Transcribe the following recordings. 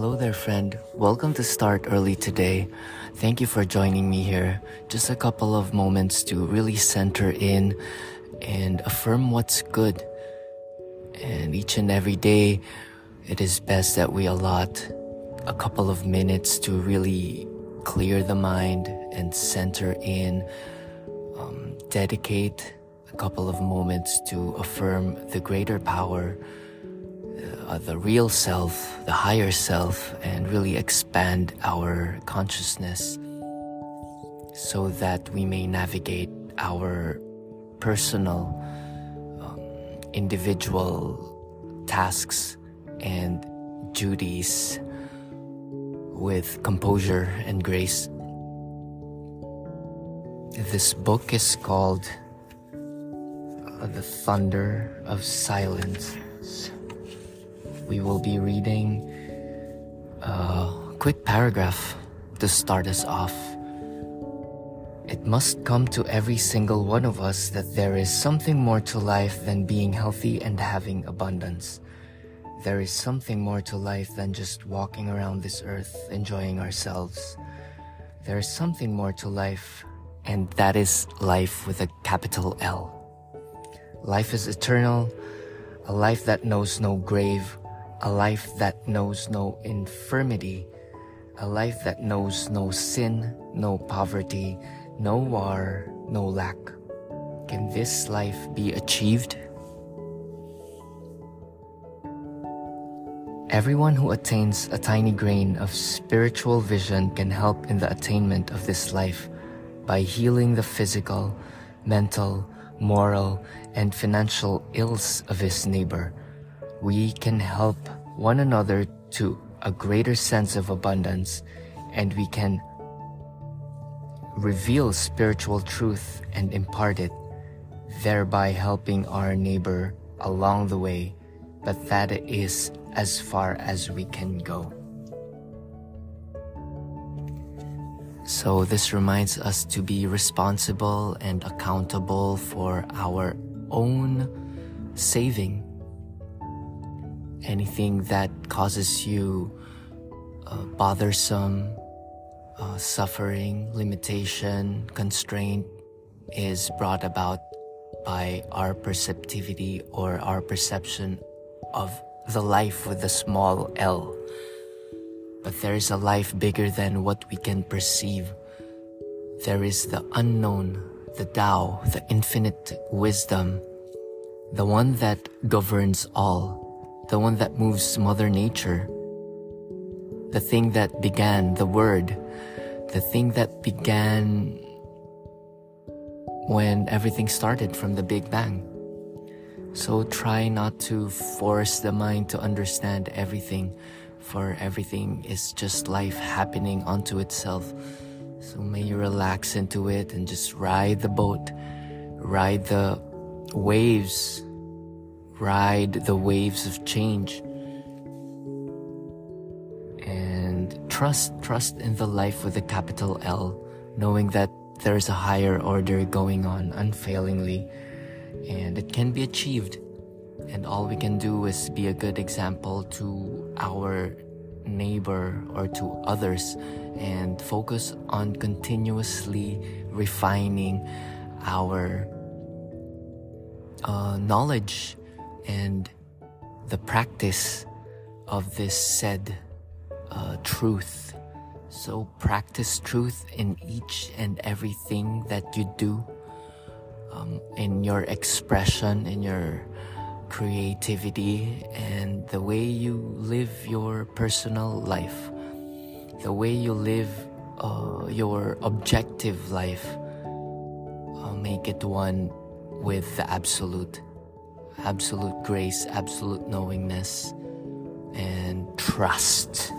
Hello there, friend. Welcome to Start Early today. Thank you for joining me here. Just a couple of moments to really center in and affirm what's good. And each and every day, it is best that we allot a couple of minutes to really clear the mind and center in, um, dedicate a couple of moments to affirm the greater power, uh, the real self, the higher self, and really expand our consciousness so that we may navigate our personal, um, individual tasks and duties with composure and grace. This book is called uh, The Thunder of Silence. We will be reading a quick paragraph to start us off. It must come to every single one of us that there is something more to life than being healthy and having abundance. There is something more to life than just walking around this earth enjoying ourselves. There is something more to life, and that is life with a capital L. Life is eternal, a life that knows no grave, a life that knows no infirmity, a life that knows no sin, no poverty, no war, no lack. Can this life be achieved? Everyone who attains a tiny grain of spiritual vision can help in the attainment of this life by healing the physical, mental, moral, and financial ills of his neighbor. We can help one another to a greater sense of abundance and we can reveal spiritual truth and impart it, thereby helping our neighbor along the way, but that is as far as we can go. So, this reminds us to be responsible and accountable for our own saving. Anything that causes you uh, bothersome, uh, suffering, limitation, constraint is brought about by our perceptivity or our perception of the life with the small l. But there is a life bigger than what we can perceive. There is the unknown, the Tao, the infinite wisdom, the one that governs all, the one that moves Mother Nature, the thing that began the Word, the thing that began when everything started from the Big Bang. So try not to force the mind to understand everything, for everything is just life happening onto itself. So may you relax into it and just ride the boat, ride the waves, ride the waves of change. And trust, trust in the life with a capital L, knowing that there's a higher order going on unfailingly and it can be achieved. And all we can do is be a good example to our neighbor or to others and focus on continuously refining our uh, knowledge and the practice of this said uh, truth. So practice truth in each and everything that you do um, in your expression, in your creativity, and the way you live your personal life, the way you live uh, your objective life. Uh, make it one with the absolute, absolute grace, absolute knowingness, and trust.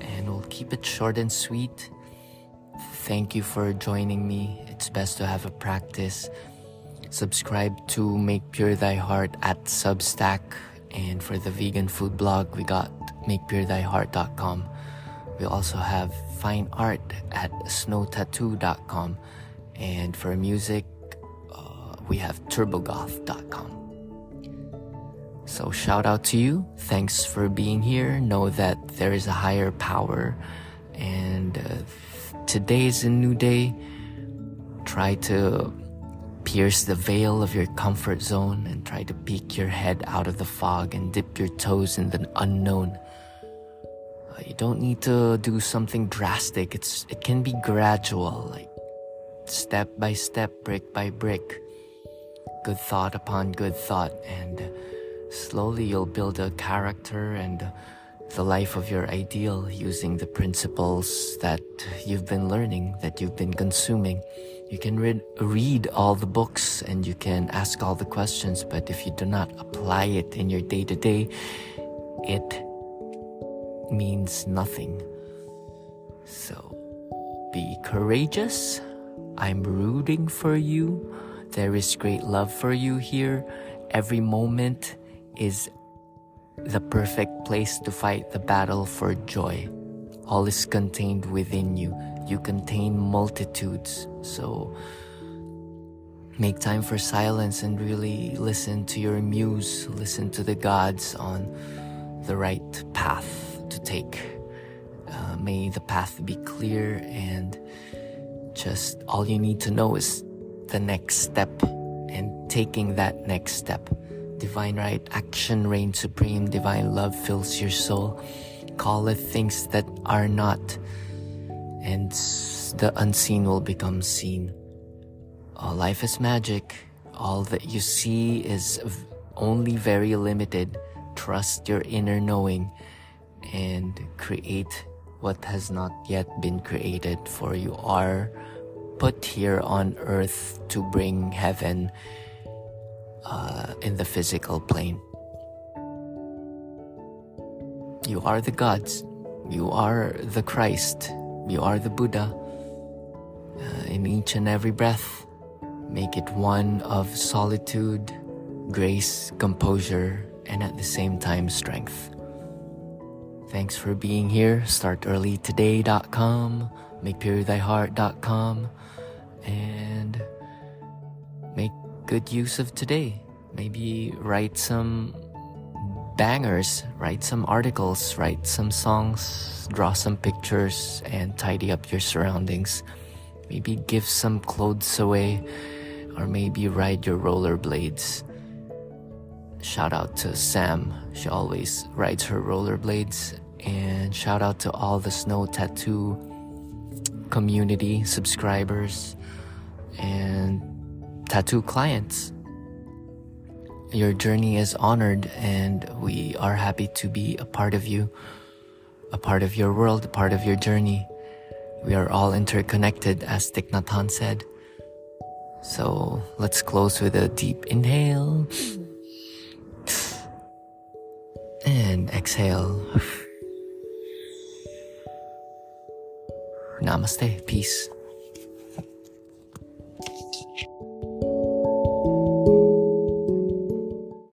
And we'll keep it short and sweet. Thank you for joining me. It's best to have a practice. Subscribe to Make Pure Thy Heart at Substack. And for the vegan food blog, we got makepurethyheart.com. We also have fine art at snowtattoo.com. And for music, we have turbogoth.com. So shout out to you. Thanks for being here. Know that there is a higher power and uh, today is a new day. Try to pierce the veil of your comfort zone and try to peek your head out of the fog and dip your toes in the unknown. Uh, you don't need to do something drastic. It's it can be gradual, like step by step, brick by brick. Good thought upon good thought and slowly you'll build a character and the life of your ideal using the principles that you've been learning, that you've been consuming. You can read, read all the books and you can ask all the questions, but if you do not apply it in your day to day, it means nothing. So be courageous. I'm rooting for you. There is great love for you here. Every moment is the perfect place to fight the battle for joy. All is contained within you. You contain multitudes. So make time for silence and really listen to your muse, listen to the gods on the right path to take. Uh, may the path be clear and just all you need to know is the next step and taking that next step. Divine right action reigns supreme. Divine love fills your soul. Calleth things that are not, and the unseen will become seen. All life is magic. All that you see is only very limited. Trust your inner knowing and create what has not yet been created, for you are put here on earth to bring heaven uh, in the physical plane. You are the gods. You are the Christ. You are the Buddha. Uh, in each and every breath, make it one of solitude, grace, composure, and at the same time, strength. Thanks for being here. StartEarlyToday.com, MakePureThyHeart.com, and make good use of today. Maybe write some bangers, write some articles, write some songs, draw some pictures, and tidy up your surroundings. Maybe give some clothes away, or maybe ride your rollerblades. Shout out to Sam, she always rides her rollerblades. And shout out to all the snow tattoo community subscribers and tattoo clients. Your journey is honored and we are happy to be a part of you, a part of your world, a part of your journey. We are all interconnected, as Thich Nhat Hanh said. So let's close with a deep inhale and exhale. Namaste. Peace.